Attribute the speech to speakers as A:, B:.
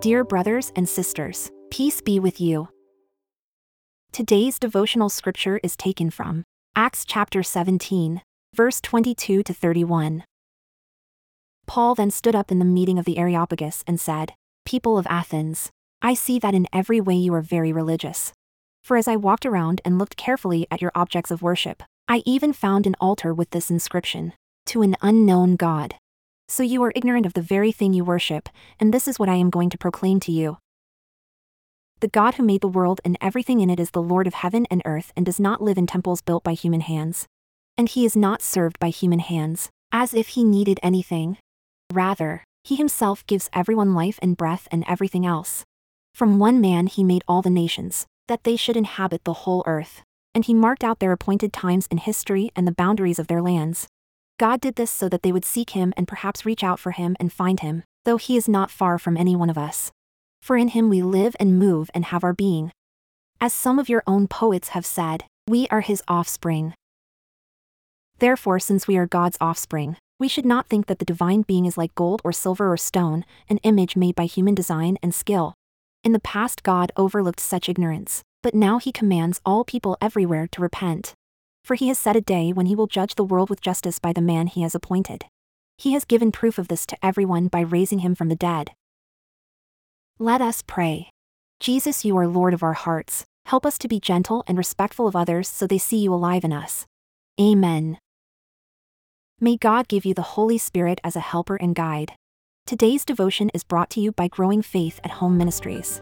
A: Dear brothers and sisters, peace be with you. Today's devotional scripture is taken from Acts chapter 17, verse 22 to 31. Paul then stood up in the meeting of the Areopagus and said, People of Athens, I see that in every way you are very religious. For as I walked around and looked carefully at your objects of worship, I even found an altar with this inscription To an unknown God. So you are ignorant of the very thing you worship, and this is what I am going to proclaim to you. The God who made the world and everything in it is the Lord of heaven and earth and does not live in temples built by human hands. And he is not served by human hands, as if he needed anything. Rather, he himself gives everyone life and breath and everything else. From one man he made all the nations, that they should inhabit the whole earth. And he marked out their appointed times in history and the boundaries of their lands. God did this so that they would seek him and perhaps reach out for him and find him, though he is not far from any one of us. For in him we live and move and have our being. As some of your own poets have said, we are his offspring. Therefore, since we are God's offspring, we should not think that the divine being is like gold or silver or stone, an image made by human design and skill. In the past, God overlooked such ignorance, but now he commands all people everywhere to repent for he has set a day when he will judge the world with justice by the man he has appointed. He has given proof of this to everyone by raising him from the dead. Let us pray. Jesus, you are Lord of our hearts, help us to be gentle and respectful of others so they see you alive in us. Amen. May God give you the Holy Spirit as a helper and guide. Today's devotion is brought to you by Growing Faith at Home Ministries.